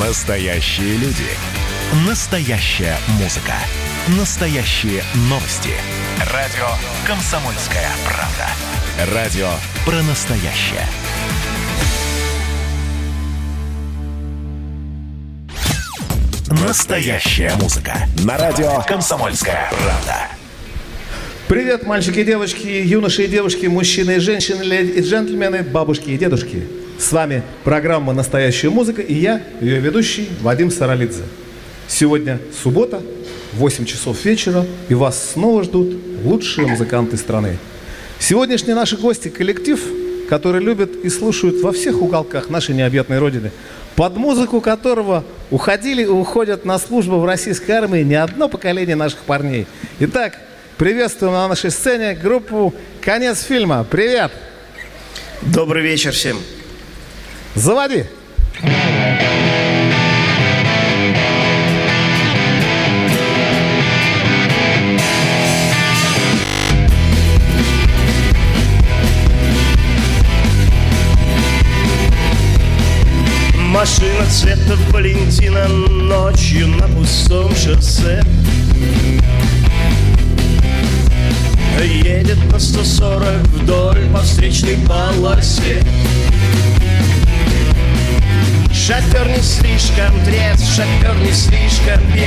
Настоящие люди. Настоящая музыка. Настоящие новости. Радио «Комсомольская правда». Радио про настоящее. Настоящая музыка. На радио «Комсомольская правда». Привет, мальчики и девочки, юноши и девушки, мужчины и женщины, леди и джентльмены, бабушки и дедушки. С вами программа «Настоящая музыка» и я, ее ведущий Вадим Саралидзе. Сегодня суббота, 8 часов вечера, и вас снова ждут лучшие музыканты страны. Сегодняшние наши гости – коллектив, который любят и слушают во всех уголках нашей необъятной Родины, под музыку которого уходили и уходят на службу в российской армии не одно поколение наших парней. Итак, приветствуем на нашей сцене группу «Конец фильма». Привет! Добрый вечер всем. Заводи! Машина цвета Валентина ночью на пустом шоссе Едет на 140 вдоль по встречной полосе Шофер не слишком трезв, шофер не слишком пьян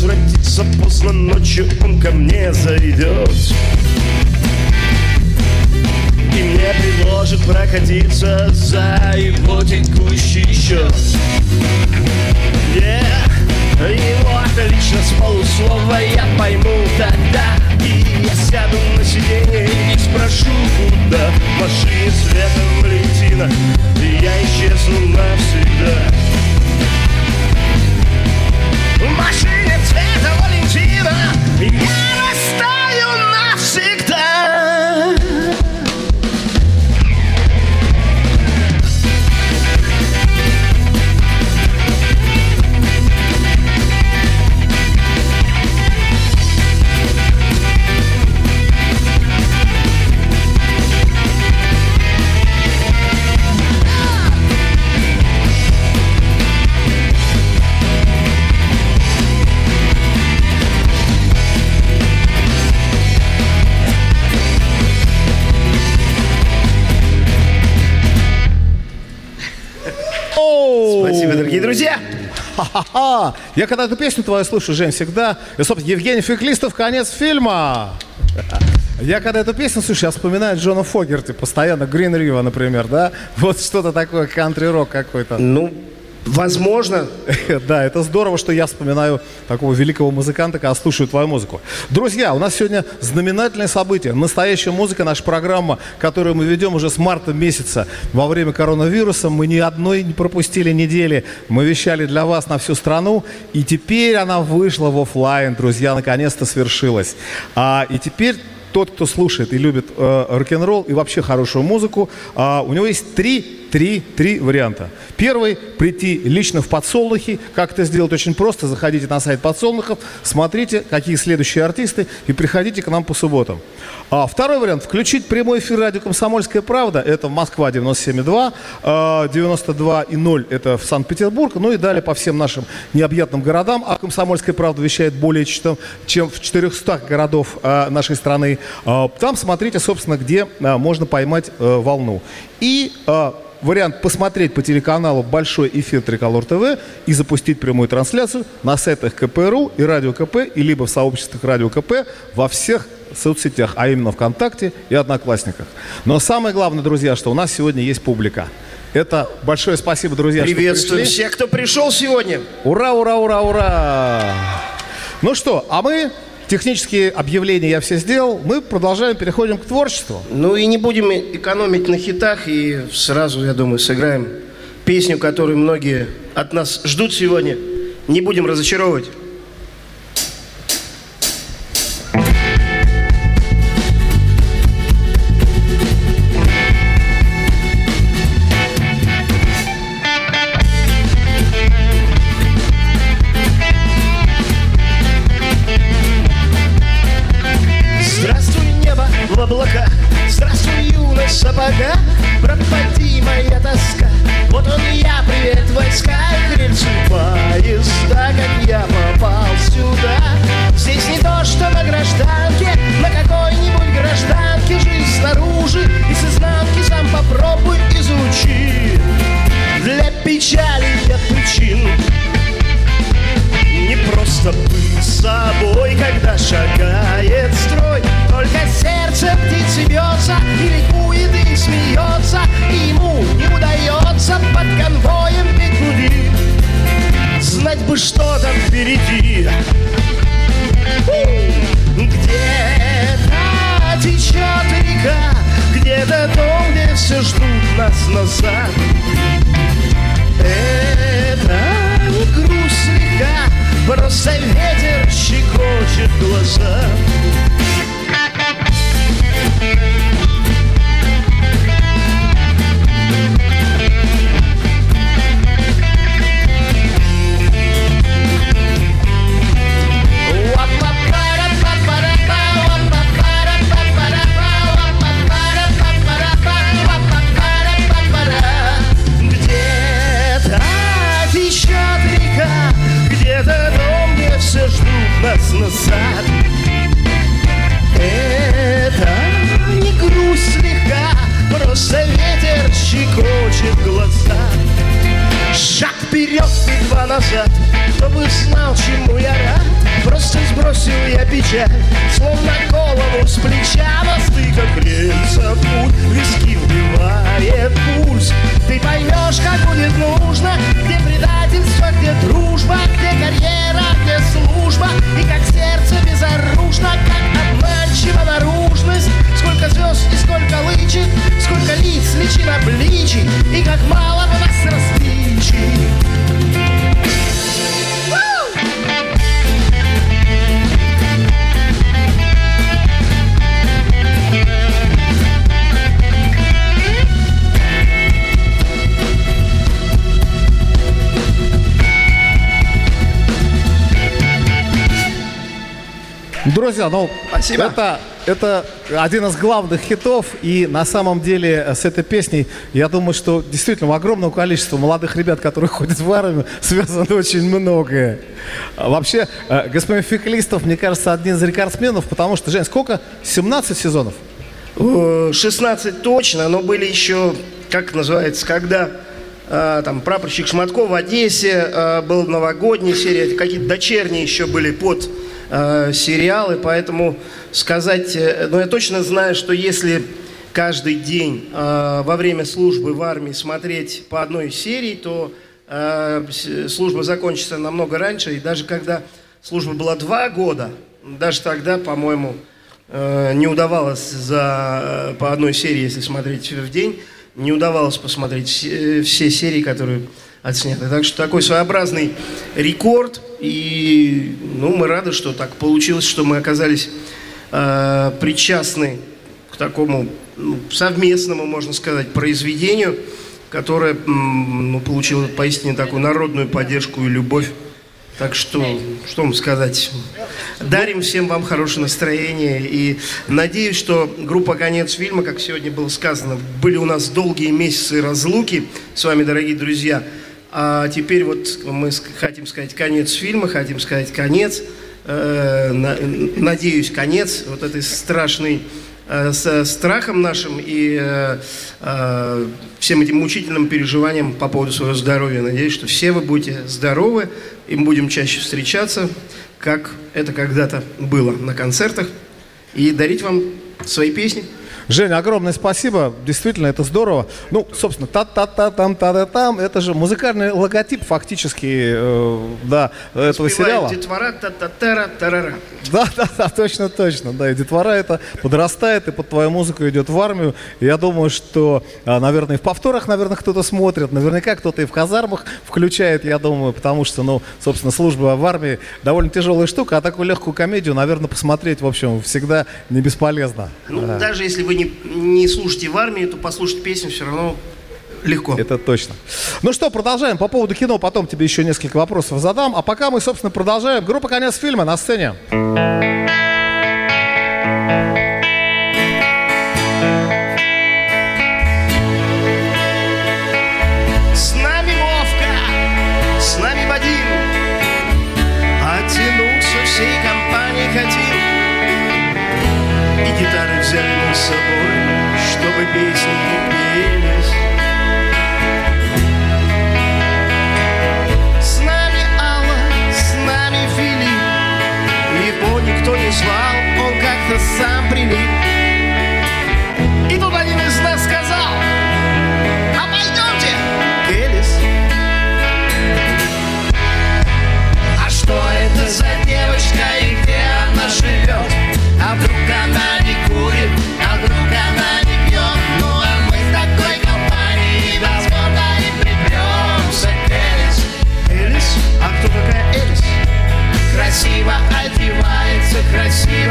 скоро возвратиться Поздно ночью он ко мне зайдет. И мне предложит прокатиться За его текущий счет. Yeah. Его отлично с полуслова я пойму тогда. И я сяду на сиденье и спрошу куда. В машине цвета Валентина И я исчезну навсегда машине цвета Валентина Я растаю навсегда Ха-ха-ха! Я когда эту песню твою слушаю, Жень, всегда... И, собственно, Евгений Феклистов, конец фильма! Я когда эту песню слушаю, я вспоминаю Джона Фогерти постоянно, Грин Рива, например, да? Вот что-то такое, кантри-рок какой-то. Ну, Возможно. Да, это здорово, что я вспоминаю такого великого музыканта, когда слушаю твою музыку. Друзья, у нас сегодня знаменательное событие. Настоящая музыка, наша программа, которую мы ведем уже с марта месяца во время коронавируса. Мы ни одной не пропустили недели. Мы вещали для вас на всю страну. И теперь она вышла в офлайн, друзья, наконец-то свершилась. А, и теперь тот, кто слушает и любит э, рок-н-ролл и вообще хорошую музыку, э, у него есть три три, три варианта. Первый – прийти лично в подсолнухи. Как это сделать? Очень просто. Заходите на сайт подсолнухов, смотрите, какие следующие артисты, и приходите к нам по субботам. А второй вариант – включить прямой эфир радио «Комсомольская правда». Это Москва 97,2, 92 и 0 – это в Санкт-Петербург. Ну и далее по всем нашим необъятным городам. А «Комсомольская правда» вещает более чем в 400 городов а, нашей страны. А, там смотрите, собственно, где а, можно поймать волну. И вариант посмотреть по телеканалу большой эфир Триколор ТВ и запустить прямую трансляцию на сайтах КПРУ и Радио КП, и либо в сообществах Радио КП во всех соцсетях, а именно ВКонтакте и Одноклассниках. Но самое главное, друзья, что у нас сегодня есть публика. Это большое спасибо, друзья, Приветствуем всех, кто пришел сегодня. Ура, ура, ура, ура! Ну что, а мы Технические объявления я все сделал. Мы продолжаем, переходим к творчеству. Ну и не будем экономить на хитах. И сразу, я думаю, сыграем песню, которую многие от нас ждут сегодня. Не будем разочаровывать. печаль Словно голову с плеча на стыках рельсов путь Виски вбивает пульс. Ты поймешь, как будет нужно Где предательство, где дружба Где карьера, где служба. И как сердце безоружно Как обманчива наружность. Сколько звезд и сколько лычек Сколько лиц, личина обличий И как мало в нас различий Друзья, ну, Спасибо. Это, это один из главных хитов, и на самом деле с этой песней, я думаю, что действительно огромного количества молодых ребят, которые ходят в армию, связано очень многое. Вообще, э, господин Феклистов, мне кажется, один из рекордсменов, потому что, Жень, сколько? 17 сезонов? 16 точно, но были еще, как называется, когда э, там прапорщик Шматко в Одессе, э, был новогодняя серия, какие-то дочерние еще были под э, сериалы, поэтому сказать, э, но я точно знаю, что если каждый день э, во время службы в армии смотреть по одной серии, то э, служба закончится намного раньше. И даже когда служба была два года, даже тогда, по-моему, э, не удавалось за, по одной серии, если смотреть в день, не удавалось посмотреть все, все серии, которые отсняты. Так что такой своеобразный рекорд. И ну, мы рады, что так получилось, что мы оказались э, причастны к такому ну, совместному, можно сказать, произведению, которое ну, получило поистине такую народную поддержку и любовь. Так что, что вам сказать? Дарим всем вам хорошее настроение и надеюсь, что группа «Конец фильма», как сегодня было сказано, были у нас долгие месяцы разлуки с вами, дорогие друзья. А теперь вот мы хотим сказать конец фильма, хотим сказать конец, э, надеюсь, конец вот этой страшной Э, с страхом нашим и э, э, всем этим мучительным переживаниям по поводу своего здоровья. Надеюсь, что все вы будете здоровы и будем чаще встречаться, как это когда-то было на концертах, и дарить вам свои песни. Женя, огромное спасибо. Действительно, это здорово. Ну, собственно, та-та-та-там, та-та-там. Это же музыкальный логотип фактически, э, да, этого сериала. детвора та-та-тара, тарара. Да, да, да, точно, точно. Да, и детвора это подрастает и под твою музыку идет в армию. И я думаю, что, а, наверное, и в повторах, наверное, кто-то смотрит. Наверняка кто-то и в казармах включает, я думаю, потому что, ну, собственно, служба в армии довольно тяжелая штука, а такую легкую комедию, наверное, посмотреть, в общем, всегда не бесполезно. Ну, да. даже если вы не, не слушаете в армии, то послушать песню все равно легко. Это точно. Ну что, продолжаем. По поводу кино потом тебе еще несколько вопросов задам. А пока мы, собственно, продолжаем. Группа «Конец фильма» на сцене.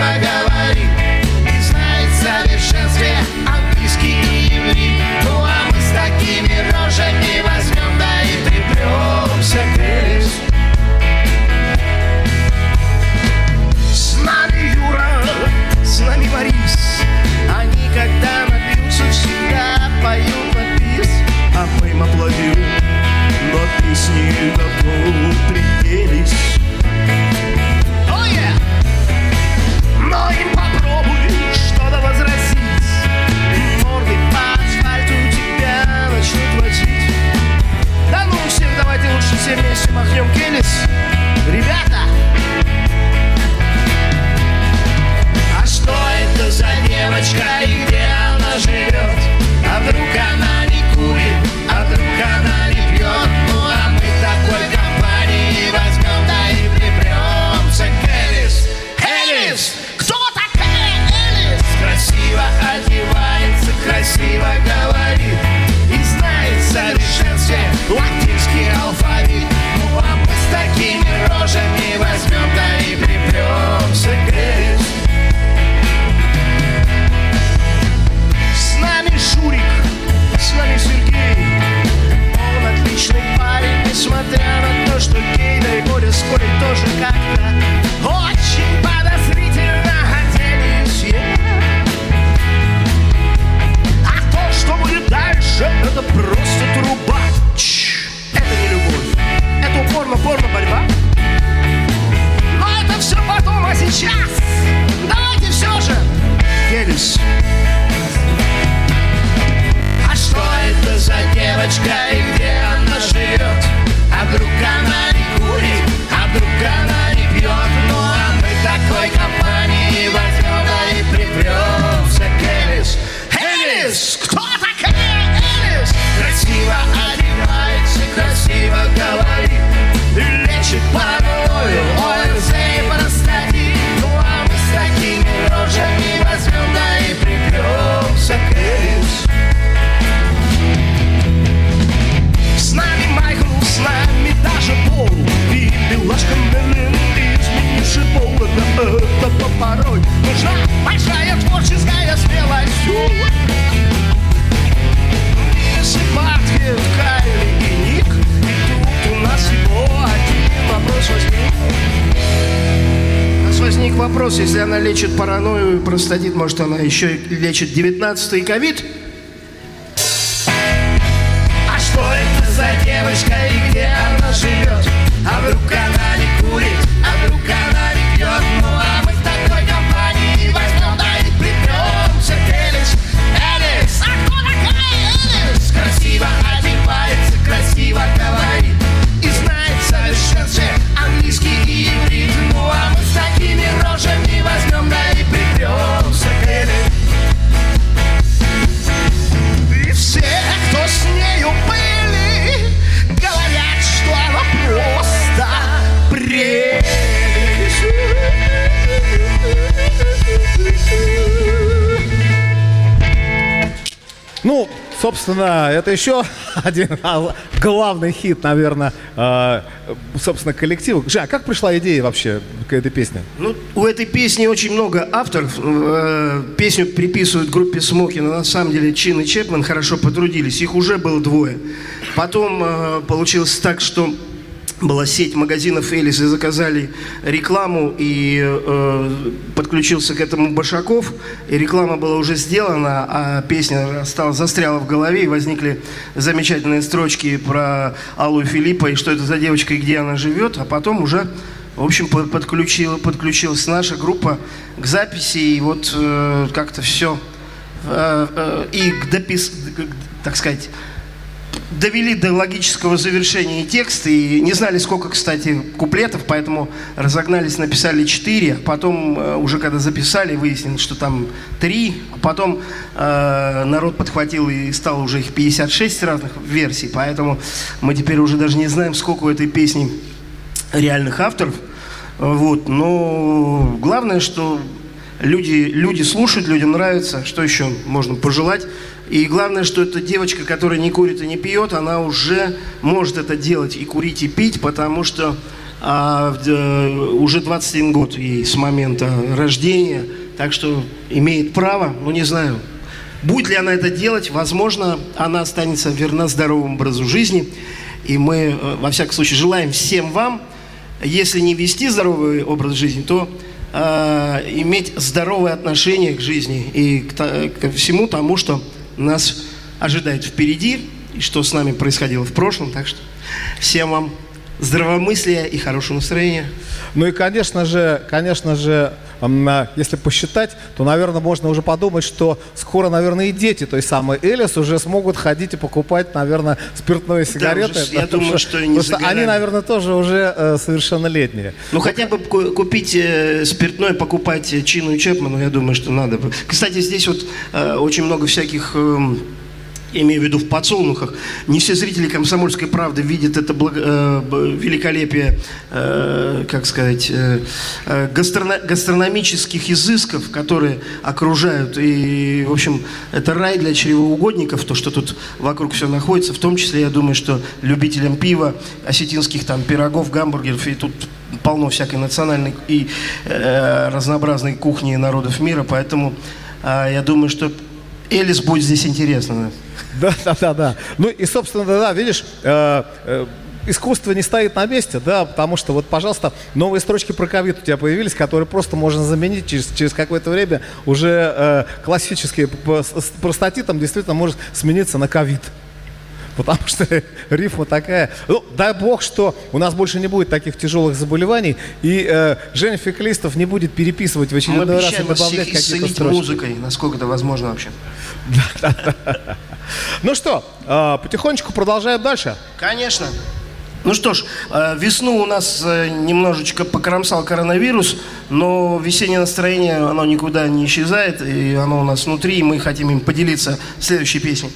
I got. Еще лечит 19-й ковид? Собственно, это еще один а, главный хит, наверное, э, собственно, коллектива. Жа, а как пришла идея вообще к этой песне? Ну, у этой песни очень много авторов. Э, Песню приписывают группе Смоки, но на самом деле Чин и Чепман хорошо потрудились. Их уже было двое. Потом э, получилось так, что была сеть магазинов Элис и заказали рекламу, и э, подключился к этому Башаков, и реклама была уже сделана, а песня стала, застряла в голове, и возникли замечательные строчки про Аллу и Филиппа, и что это за девочка, и где она живет, а потом уже в общем, по- подключила, подключилась наша группа к записи, и вот э, как-то все. и к допис, так сказать, довели до логического завершения текст, и не знали, сколько, кстати, куплетов, поэтому разогнались, написали 4, потом э, уже когда записали, выяснили, что там 3, а потом э, народ подхватил и стало уже их 56 разных версий, поэтому мы теперь уже даже не знаем, сколько у этой песни реальных авторов. Вот. Но главное, что люди, люди слушают, людям нравится. Что еще можно пожелать? И главное, что эта девочка, которая не курит и не пьет, она уже может это делать и курить, и пить, потому что а, э, уже 21 год ей с момента рождения. Так что имеет право, ну не знаю, Будет ли она это делать, возможно, она останется верна здоровому образу жизни. И мы, э, во всяком случае, желаем всем вам, если не вести здоровый образ жизни, то э, иметь здоровое отношение к жизни и к, та- ко всему тому, что нас ожидает впереди, и что с нами происходило в прошлом. Так что всем вам здравомыслия и хорошего настроения. Ну и, конечно же, конечно же, а, если посчитать, то, наверное, можно уже подумать, что скоро, наверное, и дети той самой Элис уже смогут ходить и покупать, наверное, спиртное сигареты. уже, я потому думаю, что и не потому что они, наверное, тоже уже э, совершеннолетние. Ну, хотя бы ку- купить э, спиртное, покупать э, Чину и Чепману, я думаю, что надо бы. Кстати, здесь вот э, очень много всяких... эм, имею в виду в подсолнухах. Не все зрители «Комсомольской правды» видят это благо- э, великолепие, э, как сказать, э, э, гастрона- гастрономических изысков, которые окружают. И, в общем, это рай для чревоугодников, то, что тут вокруг все находится. В том числе, я думаю, что любителям пива, осетинских там пирогов, гамбургеров, и тут полно всякой национальной и э, разнообразной кухни народов мира. Поэтому э, я думаю, что Элис будет здесь интересно. Да, да, да, да. Ну и, собственно, да, да, видишь, э, э, искусство не стоит на месте, да, потому что вот, пожалуйста, новые строчки про ковид у тебя появились, которые просто можно заменить через, через какое-то время. Уже э, классический п- п- с- с простатитом действительно может смениться на ковид. Потому что рифма такая. Ну, дай бог, что у нас больше не будет таких тяжелых заболеваний, и э, Женя Феклистов не будет переписывать в Мы очередной раз и добавлять какие-то строчки. музыкой, насколько это возможно вообще. Ну что, э, потихонечку продолжаем дальше. Конечно. Ну что ж, э, весну у нас э, немножечко покромсал коронавирус, но весеннее настроение, оно никуда не исчезает, и оно у нас внутри, и мы хотим им поделиться следующей песней.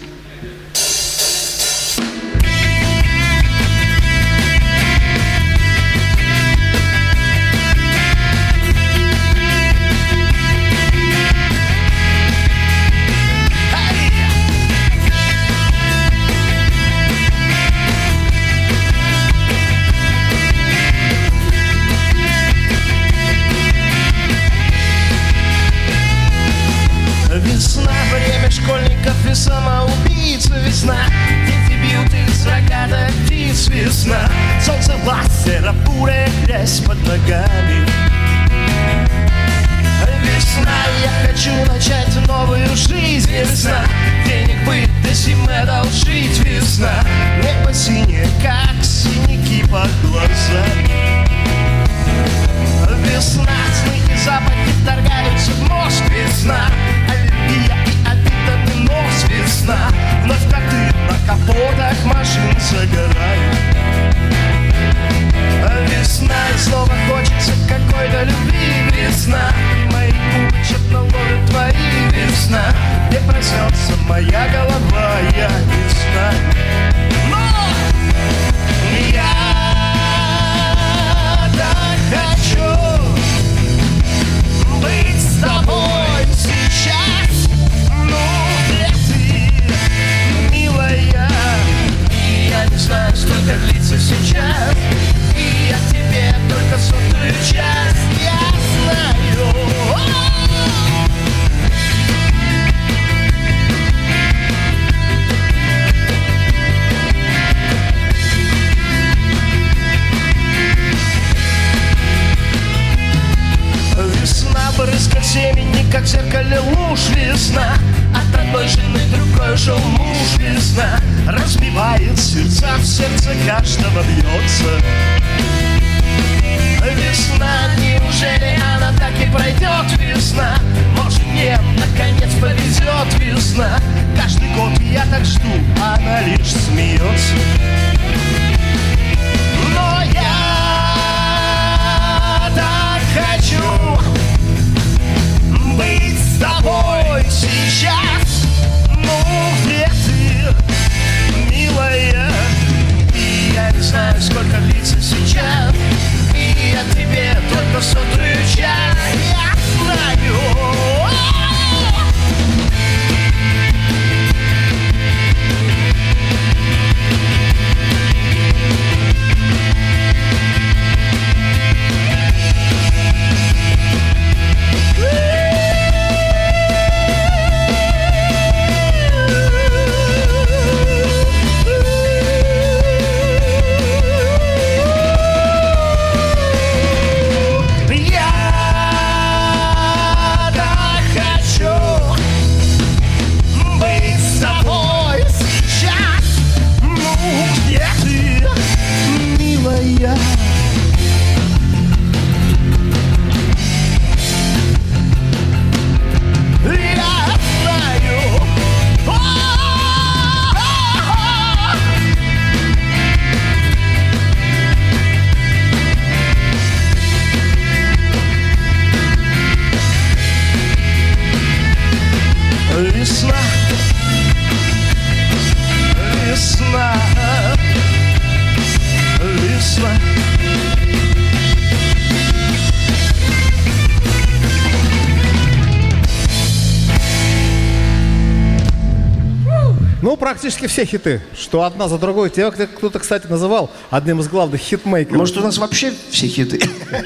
Ну, практически все хиты, что одна за другой. Тебя кто-то, кстати, называл одним из главных хитмейкеров. Может, у нас вообще все хиты?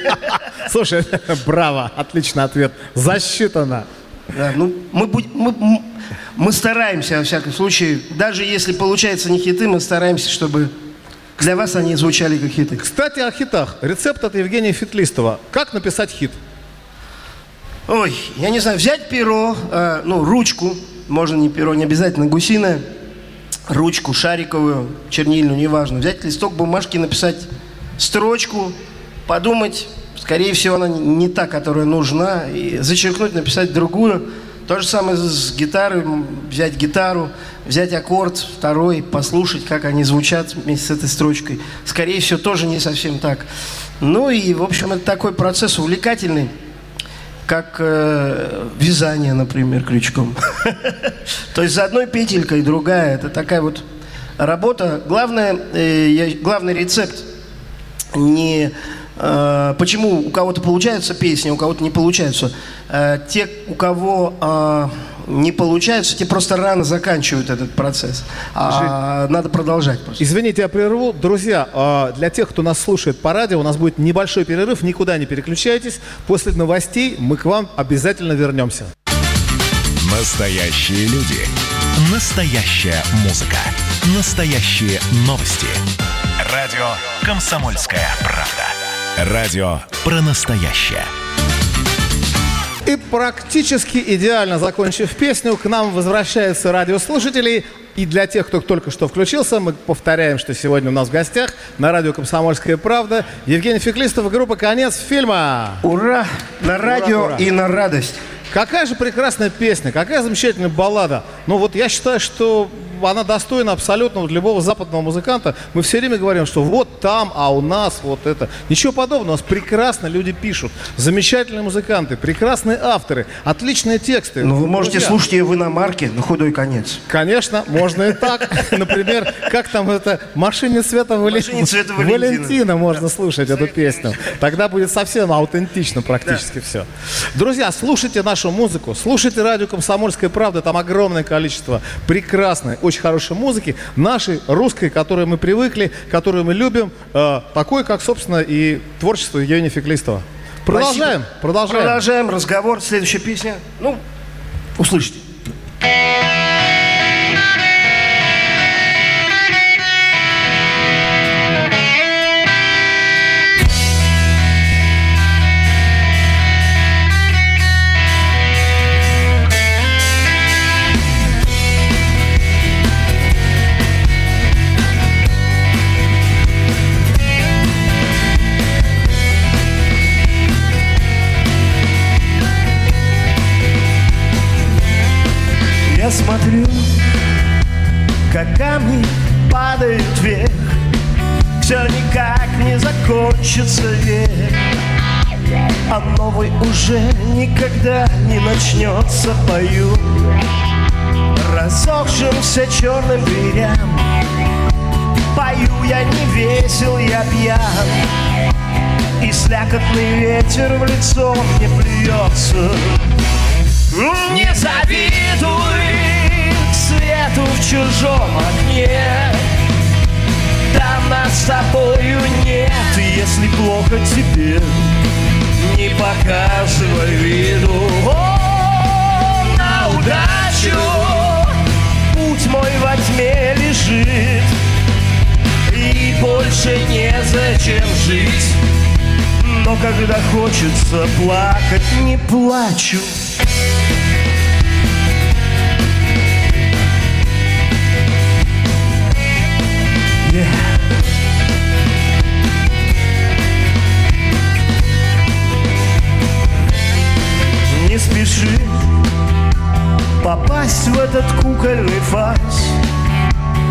Слушай, браво, отличный ответ. Засчитано. Да, ну, мы, будь- мы, мы стараемся, во всяком случае, даже если получается не хиты, мы стараемся, чтобы для вас они звучали как хиты. Кстати, о хитах. Рецепт от Евгения Фетлистова. Как написать хит? Ой, я не знаю, взять перо, э, ну, ручку, можно не перо, не обязательно гусиное, ручку шариковую, чернильную, неважно. Взять листок бумажки, написать строчку, подумать, скорее всего, она не- та, которая нужна, и зачеркнуть, написать другую. То же самое с гитарой, взять гитару, взять аккорд второй, послушать, как они звучат вместе с этой строчкой. Скорее всего, тоже не совсем так. Ну и, в общем, это такой процесс увлекательный как э, вязание, например, крючком. То есть за одной петелькой другая. Это такая вот работа. Главное, э, главный рецепт не э, почему у кого-то получаются песни, у кого-то не получаются. Э, те, у кого э, не получается, те просто рано заканчивают этот процесс. А надо продолжать просто. Извините, я прерву. Друзья, а, для тех, кто нас слушает по радио, у нас будет небольшой перерыв. Никуда не переключайтесь. После новостей мы к вам обязательно вернемся. Настоящие люди. Настоящая музыка. Настоящие новости. Радио «Комсомольская правда». Радио про настоящее. И практически идеально закончив песню, к нам возвращаются радиослушатели. И для тех, кто только что включился, мы повторяем, что сегодня у нас в гостях на радио «Комсомольская правда» Евгений Феклистов, группа «Конец фильма». Ура! На радио ура. и на радость. Какая же прекрасная песня, какая замечательная баллада. Ну вот я считаю, что она достойна абсолютно вот любого западного музыканта. Мы все время говорим, что вот там, а у нас вот это. Ничего подобного. У нас прекрасно люди пишут. Замечательные музыканты, прекрасные авторы, отличные тексты. Ну, вы можете Друзья, слушать ее в иномарке на худой конец. Конечно, можно и так. Например, как там это «В «Машине цвета, Вали- «Машине цвета Валентина». Валентина» можно слушать эту песню. Тогда будет совсем аутентично практически все. Друзья, слушайте нашу музыку, слушайте радио «Комсомольская правда», там огромное количество прекрасной, очень хорошей музыки, нашей, русской, которой мы привыкли, которую мы любим, э, такой, как, собственно, и творчество Евгения Феклистова. Продолжаем, Спасибо. продолжаем. Продолжаем разговор. Следующая песня. Ну, услышите. Закончится век. А новый уже никогда не начнется Пою. Разохшимся черным дверям Пою я не весел, я пьян. И слякотный ветер в лицо мне плюется. Не завидуй свету в чужом окне Там нас с тобою нет, и если плохо тебе Не показывай виду О, на удачу! Путь мой во тьме лежит И больше незачем жить. Но когда хочется плакать, не плачу. Попасть в этот кукольный фарс.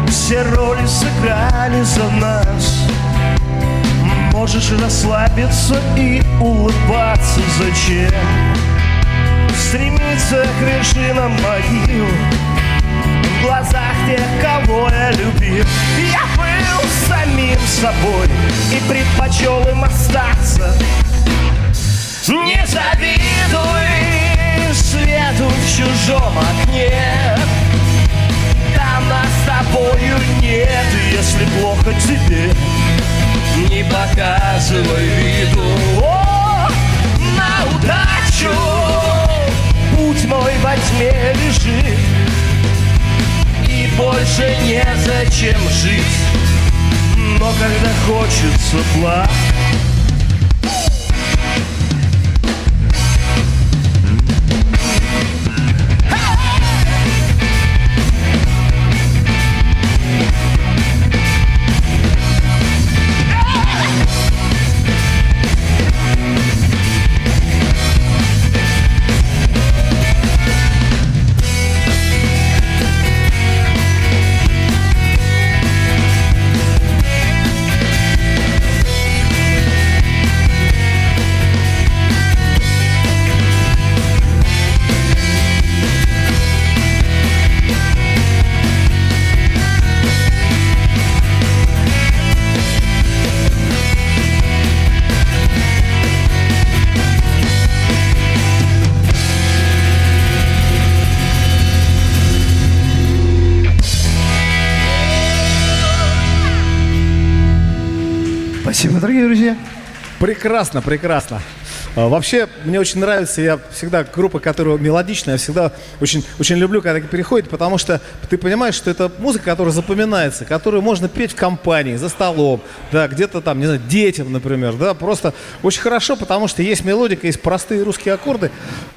Все роли сыграли за нас. Можешь расслабиться и улыбаться. Зачем стремиться к вершинам могил? В глазах тех, кого я любил. Я был самим собой и предпочел им остаться. Не завидуй свету в чужом окне. Там нас с тобою нет, если плохо тебе не показывай виду. О, на удачу! Путь мой во тьме лежит И больше незачем жить. Но когда хочется плакать Спасибо, дорогие друзья. Прекрасно, прекрасно. А, Вообще, мне очень нравится, я всегда, группа, которая мелодичная, я всегда очень, очень люблю, когда так переходит, потому что ты понимаешь, что это музыка, которая запоминается, которую можно петь в компании, за столом, да, где-то там, не знаю, детям, например, да, просто очень хорошо, потому что есть мелодика, есть простые русские аккорды,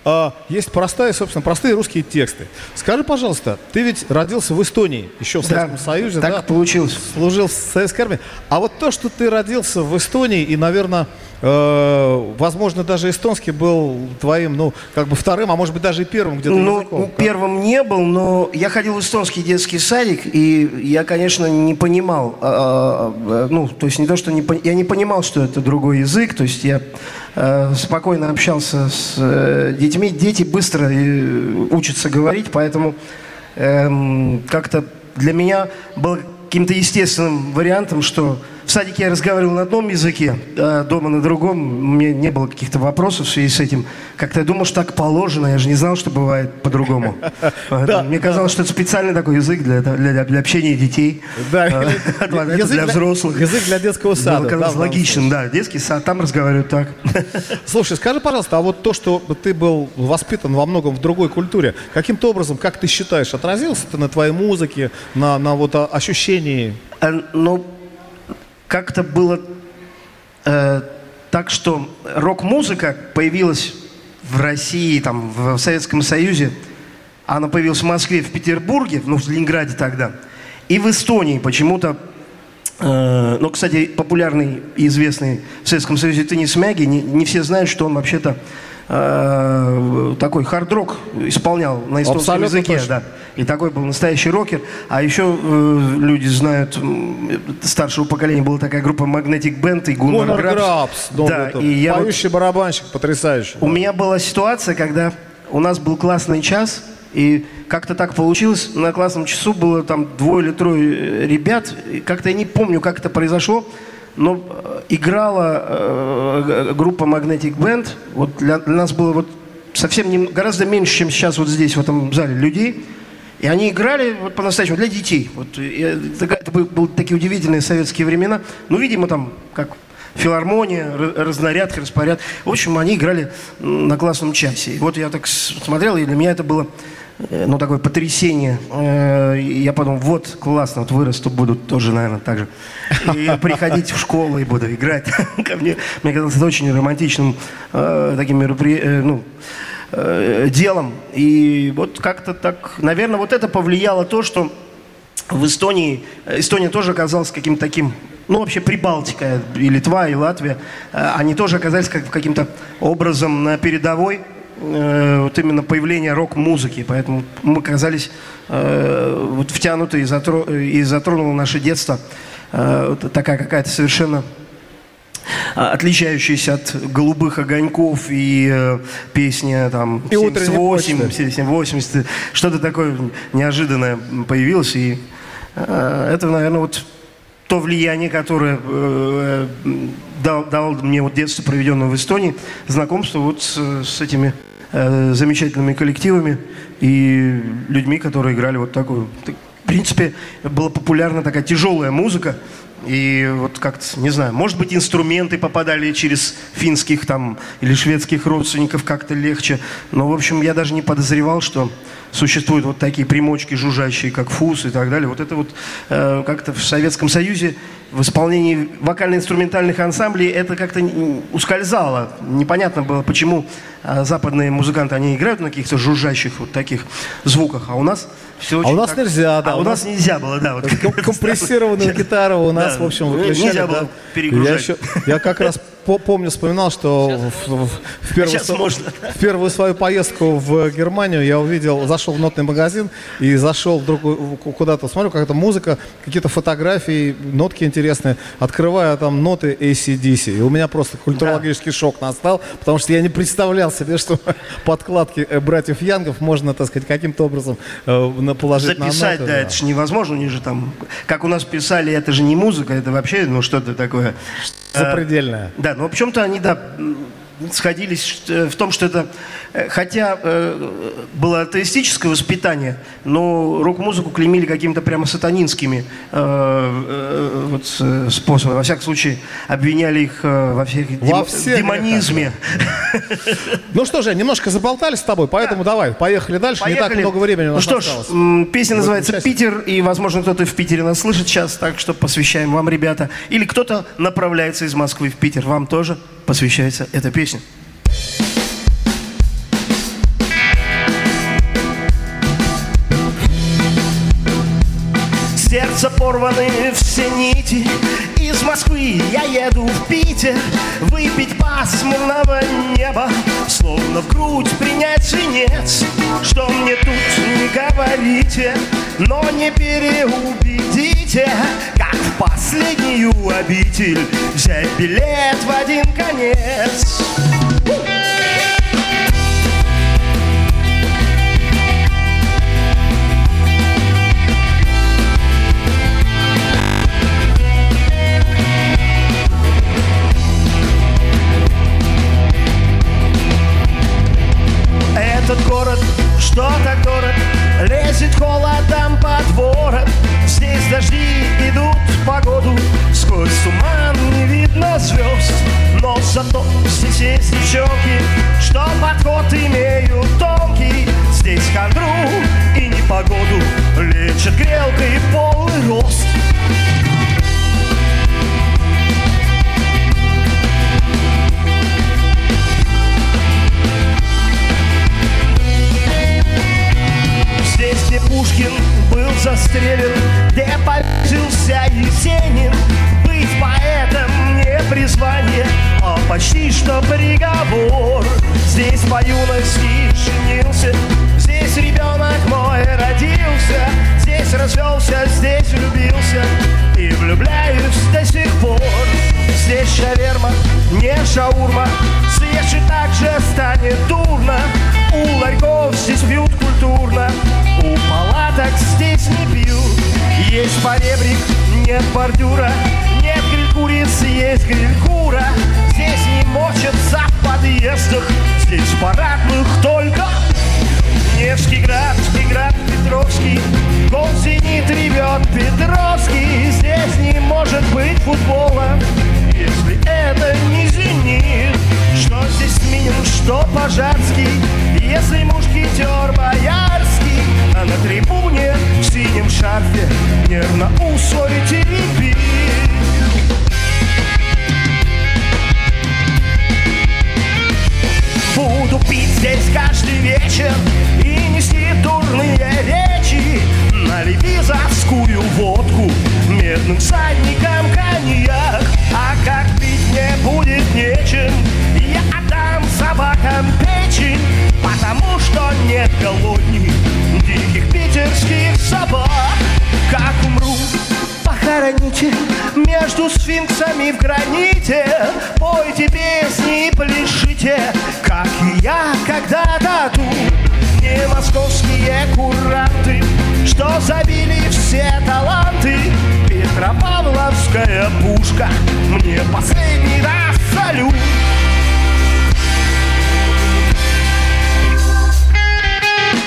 а есть простая, собственно, простые русские тексты. Скажи, пожалуйста, ты ведь родился в Эстонии, еще в Да, Советском Союзе, так да? получилось. служил в советской армии. А вот то, что ты родился в Эстонии и, наверное, э, возможно, даже эстонский был твоим, ну, как бы вторым, а может быть, даже и первым где-то Ну, языком. первым не был, но я ходил в эстонский детский садик, и я, конечно, не понимал, а, а, ну, то есть не то, что не, я не понимал, что это другой язык, то есть я э, спокойно общался с э, детьми, дети быстро э, учатся говорить, поэтому эм, как-то для меня было каким-то естественным вариантом, что в садике я разговаривал на одном языке, а дома на другом. Мне не было каких-то вопросов в связи с этим. Как-то я думал, что так положено. Я же не знал, что бывает по-другому. Мне казалось, что это специальный такой язык для, общения детей. Язык для взрослых. Язык для детского сада. Казалось логичным, да. Детский сад, там разговаривают так. Слушай, скажи, пожалуйста, а вот то, что ты был воспитан во многом в другой культуре, каким-то образом, как ты считаешь, отразился это на твоей музыке, на, на вот ощущении? Э, Ну, как-то было э, так, что рок-музыка появилась в России, там, в Советском Союзе. Она появилась в Москве, в Петербурге, ну, в Ленинграде тогда. И в Эстонии почему-то Э, Ну, кстати, популярный и известный в Советском Союзе Теннис Мяги, не, не все знают, что он вообще-то э, такой хард-рок исполнял на эстонском Абсолютно языке. точно. Да. И такой был настоящий рокер. А еще э, люди знают, старшего поколения была такая группа Magnetic Band и Gunnar Грабс. Да, и я вот- поющий барабанщик, потрясающий. у меня была ситуация, когда у нас был классный час, и как-то так получилось, на классном часу было там двое или трое ребят, как-то я не помню, как это произошло, но э, играла э, группа Magnetic Band, вот для, для нас было вот совсем нем- гораздо меньше, чем сейчас вот здесь, в этом зале, людей, и они играли вот по-настоящему для детей. Вот, э, такая- это были, такие удивительные советские времена. Ну, видимо, там, как филармония, ра- разнарядка, распорядок. В общем, они играли на классном часе. И вот я так смотрел, и для меня это было ну, такое потрясение. Э, Я подумал, вот, классно, вот вырасту, буду тоже, наверное, так же. И приходить в школу и буду играть. Ко мне, мне казалось, это очень романтичным э, таким мероприятием, ну, э, делом. И вот как-то так, наверное, вот это повлияло то, что в Эстонии, Эстония тоже оказалась каким-то таким, ну вообще Прибалтика, и Литва, и Латвия, э, они тоже оказались как, каким-то образом на передовой э, вот именно появления рок-музыки, поэтому мы оказались э, вот втянуты и, затро, и затронуло наше детство э, вот такая какая-то совершенно а, отличающаяся от голубых огоньков и э, песня там И утренней 78, почты. 77, 80, что-то такое неожиданное появилось. И э, это, наверное, вот то влияние, которое э, дал, дал мне вот детство, проведенное в Эстонии, знакомство вот с, с этими э, замечательными коллективами и людьми, которые играли вот такую. так- В принципе, была популярна такая тяжелая музыка. И вот как-то, не знаю, может быть, инструменты попадали через финских там или шведских родственников как-то легче. Но, в общем, я даже не подозревал, что существуют вот такие примочки жужжащие, как фус и так далее. Вот это вот э, как-то в Советском Союзе в исполнении вокально-инструментальных ансамблей это как-то ускользало. Непонятно было, почему э, западные музыканты, они играют на каких-то жужжащих вот таких звуках, а у нас все А у нас нельзя, да, А у у нас- нас нельзя было, да. Вот Ком- Компрессированную гитару у нас, Да, в общем, ну, выключали. нельзя да. было перегружать. Я, еще- я как раз помню, вспоминал, что в, в- в первую, можно. в первую свою поездку в Германию я увидел, зашел в нотный магазин и зашел в другую, в- куда-то, смотрю, какая-то музыка, какие-то фотографии, нотки интересные. Открываю там ноты ACDC. И у меня просто культурологический шок настал, потому что я не представлял себе, что подкладки э, братьев Янгов можно, так сказать, каким-то образом э, на- положить Записать, на ноты. да, это же невозможно, у них же там, как у нас писали, это же не музыка, это вообще, ну, что-то такое. Э, Запредельное. Да, но в чем-то они, да, сходились э, в том, что это, э, хотя э, было атеистическое воспитание, но рок-музыку клеймили какими-то прямо сатанинскими э, э, вот, э, способами. Во всяком случае, обвиняли их во всех Во дем- всех демонизме. Ну что же, немножко заболтались с тобой, поэтому давай, поехали дальше. Не так много времени у Ну нас что ж, осталось. м, песня называется части. «Питер», и, возможно, кто-то в Питере нас слышит сейчас, так что посвящаем вам, ребята. Или кто-то направляется из Москвы в Питер, вам тоже посвящается эта песня. Сердце порваны все нити Из Москвы. Я еду в Питер Выпить пасмурного неба Словно в грудь принять свинец Что мне тут не говорите Но не переубедите Как в последнюю обитель Взять билет в один конец Этот город, что так дорог, лезет холодом под ворот. Здесь дожди идут в погоду, сквозь туман не видно звезд. Но зато здесь есть девчонки, что подход имеют тонкий. Здесь хандру и непогоду лечат грелкой полный рост. Где Пушкин был застрелен, где повесился Есенин. Быть поэтом не призвание, а почти что приговор. Здесь по юности женился, здесь ребенок мой родился. Здесь развелся, здесь влюбился и влюбляюсь до сих пор. Здесь шаверма, не шаурма, здесь же так же станет дурно. У ларьков здесь пьют культурно, у палаток здесь не пьют. Есть поребрик, нет бордюра, нет гриль курицы, есть гриль кура. Здесь не мочатся в подъездах, здесь парадных только. Невский град град Петровский Гол зенит ревет Петровский. Здесь не может быть футбола Если это не зенит Что здесь Минин, что Пожарский Если мушкетер Боярский А на трибуне в синем шарфе Нервно усой теребит Буду пить здесь каждый вечер И нести дурные речи Налей визовскую водку Медным всадникам коньяк. А как пить не будет нечем Я отдам собакам печень Потому что нет голодных Диких питерских собак. Как умру, похороните Между сфинксами в граните. Пойте песни и пляшите Как и я когда-то тут. Не московские куранты Что забили все таланты. Петропавловская пушка Мне последний раз салют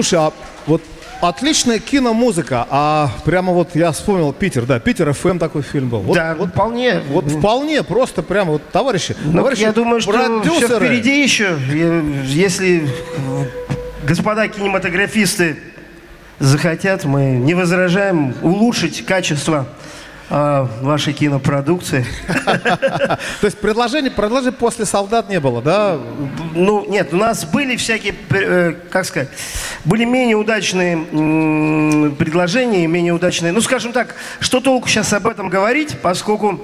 Слушай, а вот отличная киномузыка, а прямо вот я вспомнил Питер, да, Питер ФМ такой фильм был. Вот, да, вот, вполне. вот вполне просто прямо вот товарищи, Ну, товарищи я думаю, что все продюсеры. впереди еще. Если господа кинематографисты захотят, мы не возражаем улучшить качество э, вашей кинопродукции. То есть предложений, предложений после солдат не было, да? Ну, нет, у нас были всякие, э, как сказать, были менее удачные предложения, менее удачные. Ну, скажем так, что толку сейчас об этом говорить, поскольку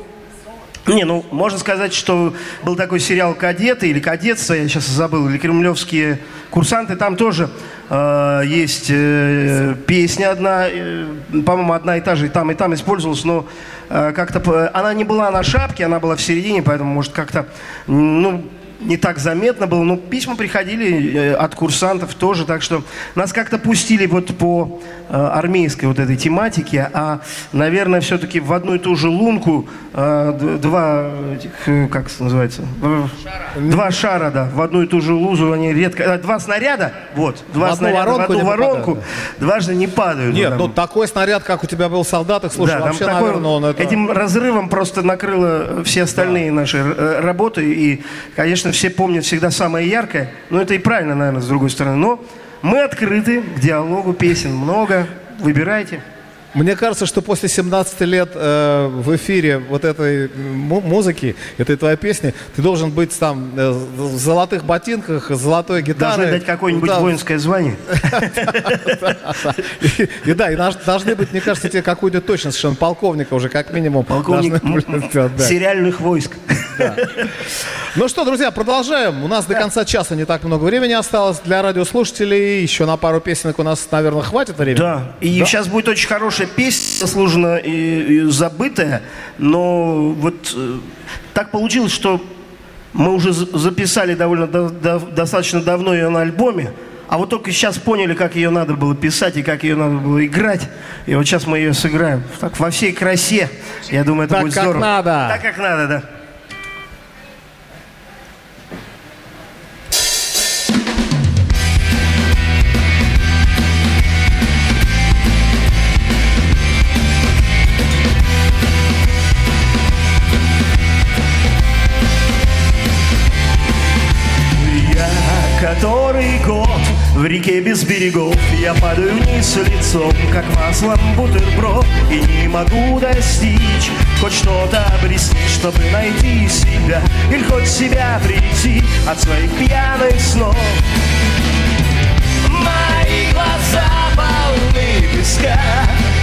не, ну, можно сказать, что был такой сериал «Кадеты» или «Кадетство», я сейчас забыл, или «Кремлевские курсанты». Там тоже есть э, песня одна, э, по-моему, одна и та же, и там, и там использовалась, но э, как-то... Она не была на шапке, она была в середине, поэтому, может, как-то, ну, не так заметно было, но письма приходили э, от курсантов тоже, так что нас как-то пустили вот по э, армейской вот этой тематике, а, наверное, все-таки в одну и ту же лунку э, два, как называется? Э, Два шара, да, в одну и ту же лузу они редко... Два снаряда, вот, два В одну снаряда воронку в одну попадают, воронку, дважды не падают. Нет, Там. ну такой снаряд, как у тебя был в солдатах, слушай, Да, вообще, такой- наверное, он это... Этим разрывом просто накрыло все остальные наши э, работы. И, конечно, все помнят всегда самое яркое. Но это и правильно, наверное, с другой стороны. Но мы открыты к диалогу, песен много. Выбирайте. Мне кажется, что после 17 лет э, в эфире вот этой му- музыки, этой твоей песни, ты должен быть там э, в золотых ботинках, с золотой гитарой. Должны дать какое-нибудь Да, воинское звание. И, да, и должны быть, мне кажется, тебе какую-то точность, совершенно полковника уже как минимум. Полковник м- быть, да. Ну что, друзья, продолжаем. У нас до конца часа не так много времени осталось для радиослушателей. Еще на пару песенок у нас, наверное, хватит времени. Да. И сейчас будет очень хорошая песня, заслуженно и, и забытая, но вот э, так получилось, что мы уже за- записали довольно да- да- достаточно давно ее на альбоме, а вот только сейчас поняли, как ее надо было писать и как ее надо было играть. И вот сейчас мы ее сыграем. Так, во всей красе. Я думаю, это Так, будет как здорово. надо. Так, как надо, да. В реке без берегов. Я падаю вниз лицом, как маслом бутерброд. И не могу достичь, хоть что-то обрести Чтобы найти себя, или хоть себя прийти От своих пьяных снов. Мои глаза полны песка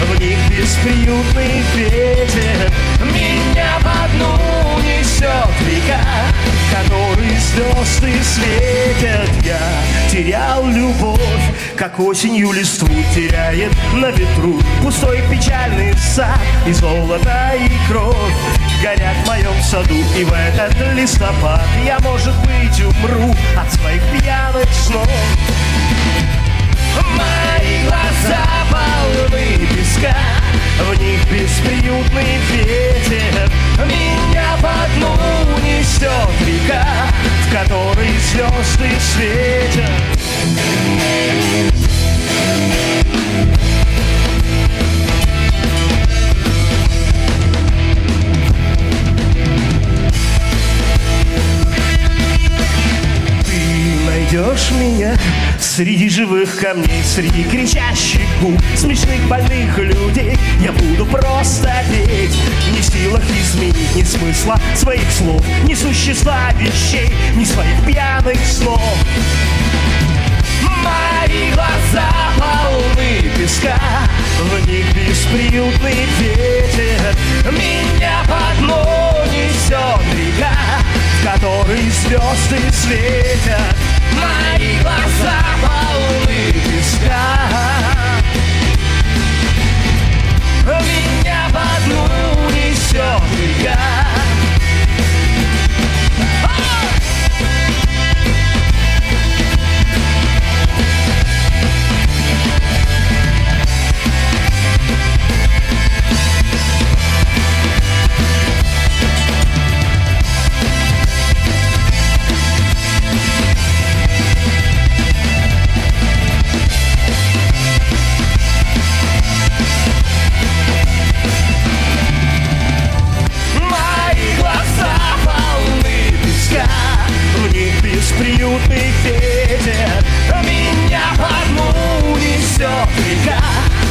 В них бесприютный ветер. Меня по дну несет река Который звезды светят. Я терял любовь Как осенью листву теряет на ветру Пустой печальный сад И золото, и кровь Горят в моем саду. И в этот листопад Я, может быть, умру От своих пьяных снов. Мои глаза полны песка В них бесприютный ветер. Меня по дну несет река В которой звезды светят найдешь меня среди живых камней, среди кричащих губ, смешных больных людей. Я буду просто петь, не в силах изменить ни смысла своих слов, ни существа вещей, ни своих пьяных снов. Мои глаза полны песка, в них бесприютный ветер. Меня по дну несет река, в которой звезды светят. Мои глаза полны песка. Меня по дну несет. приют ветер а Меня одну несет река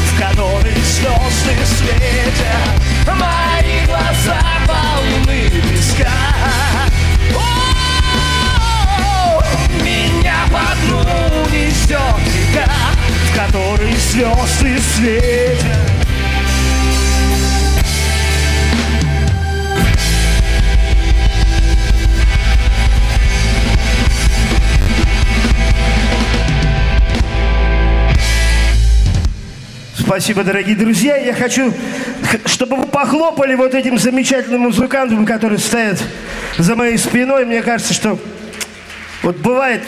В которой звезды светят Мои глаза полны песка О-о-о! Меня одну несет река В которой звезды светят Спасибо, дорогие друзья. Я хочу, чтобы вы похлопали вот этим замечательным музыкантам, которые стоят за моей спиной. Мне кажется, что вот бывает,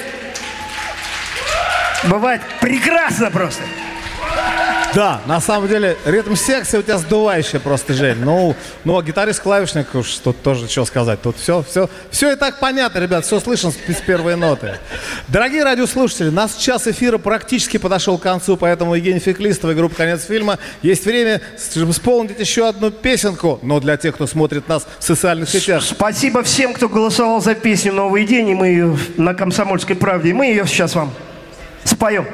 бывает прекрасно просто. Да, на самом деле, ритм секции у тебя сдувающая просто, Жень. Ну, ну, а гитарист-клавишник, уж тут тоже что сказать. Тут все, все, все и так понятно, ребят, все слышно с, с первой ноты. Дорогие радиослушатели, нас час эфира практически подошел к концу, поэтому Евгений Феклистов и группа «Конец фильма» есть время, чтобы исполнить еще одну песенку, но для тех, кто смотрит нас в социальных сетях. Спасибо всем, кто голосовал за песню «Новый день», и мы ее на «Комсомольской правде», и мы ее сейчас вам споем.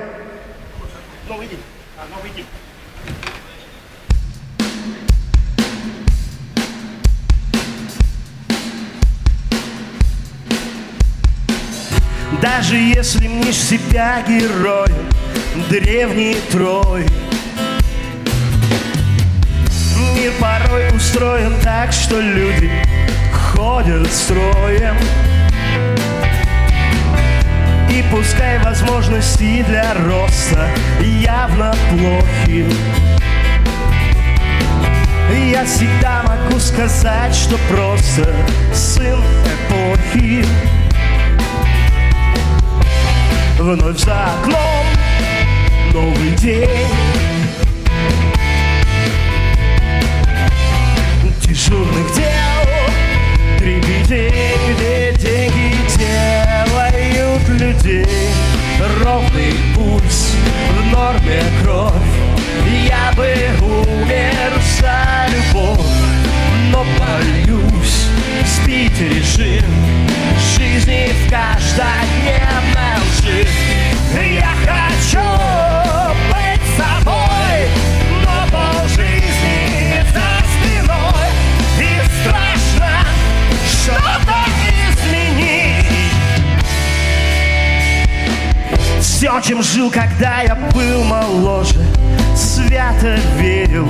Даже если мнишь себя героем древней Трои Мир порой устроен так, что люди ходят строем. И пускай возможности для роста явно плохи. Я всегда могу сказать, что просто сын эпохи Вновь за окном новый день. Дежурных дел Дребедень, где деньги делают людей. Ровный пульс, в норме кровь. Я бы умер за любовь Но боюсь сбить режим Жизни в каждодневной лжи. Я хочу быть собой Но полжизни за спиной И страшно что-то изменить. Все, чем жил, когда я был моложе Свято верил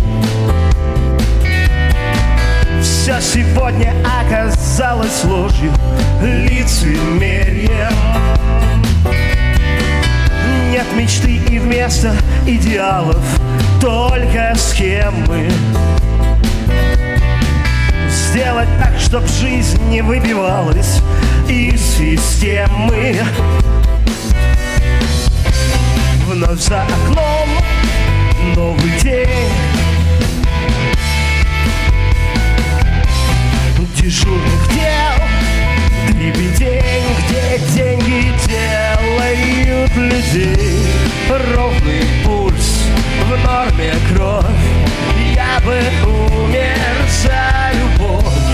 все сегодня оказалось ложью, лицемерием. Нет мечты и вместо идеалов только схемы. Сделать так, чтоб жизнь не выбивалась из системы. Вновь за окном новый день дежурных дел Дребедень, где деньги делают людей. Ровный пульс, в норме кровь. Я бы умер за любовь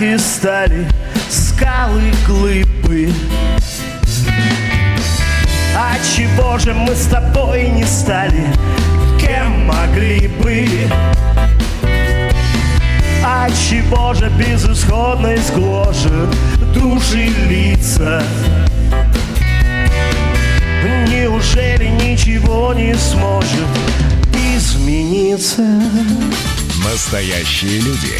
как и стали Скалы, глыбы А чего же мы с тобой не стали Кем могли бы А чего же безысходность гложет Души лица Неужели ничего не сможет измениться? Настоящие люди.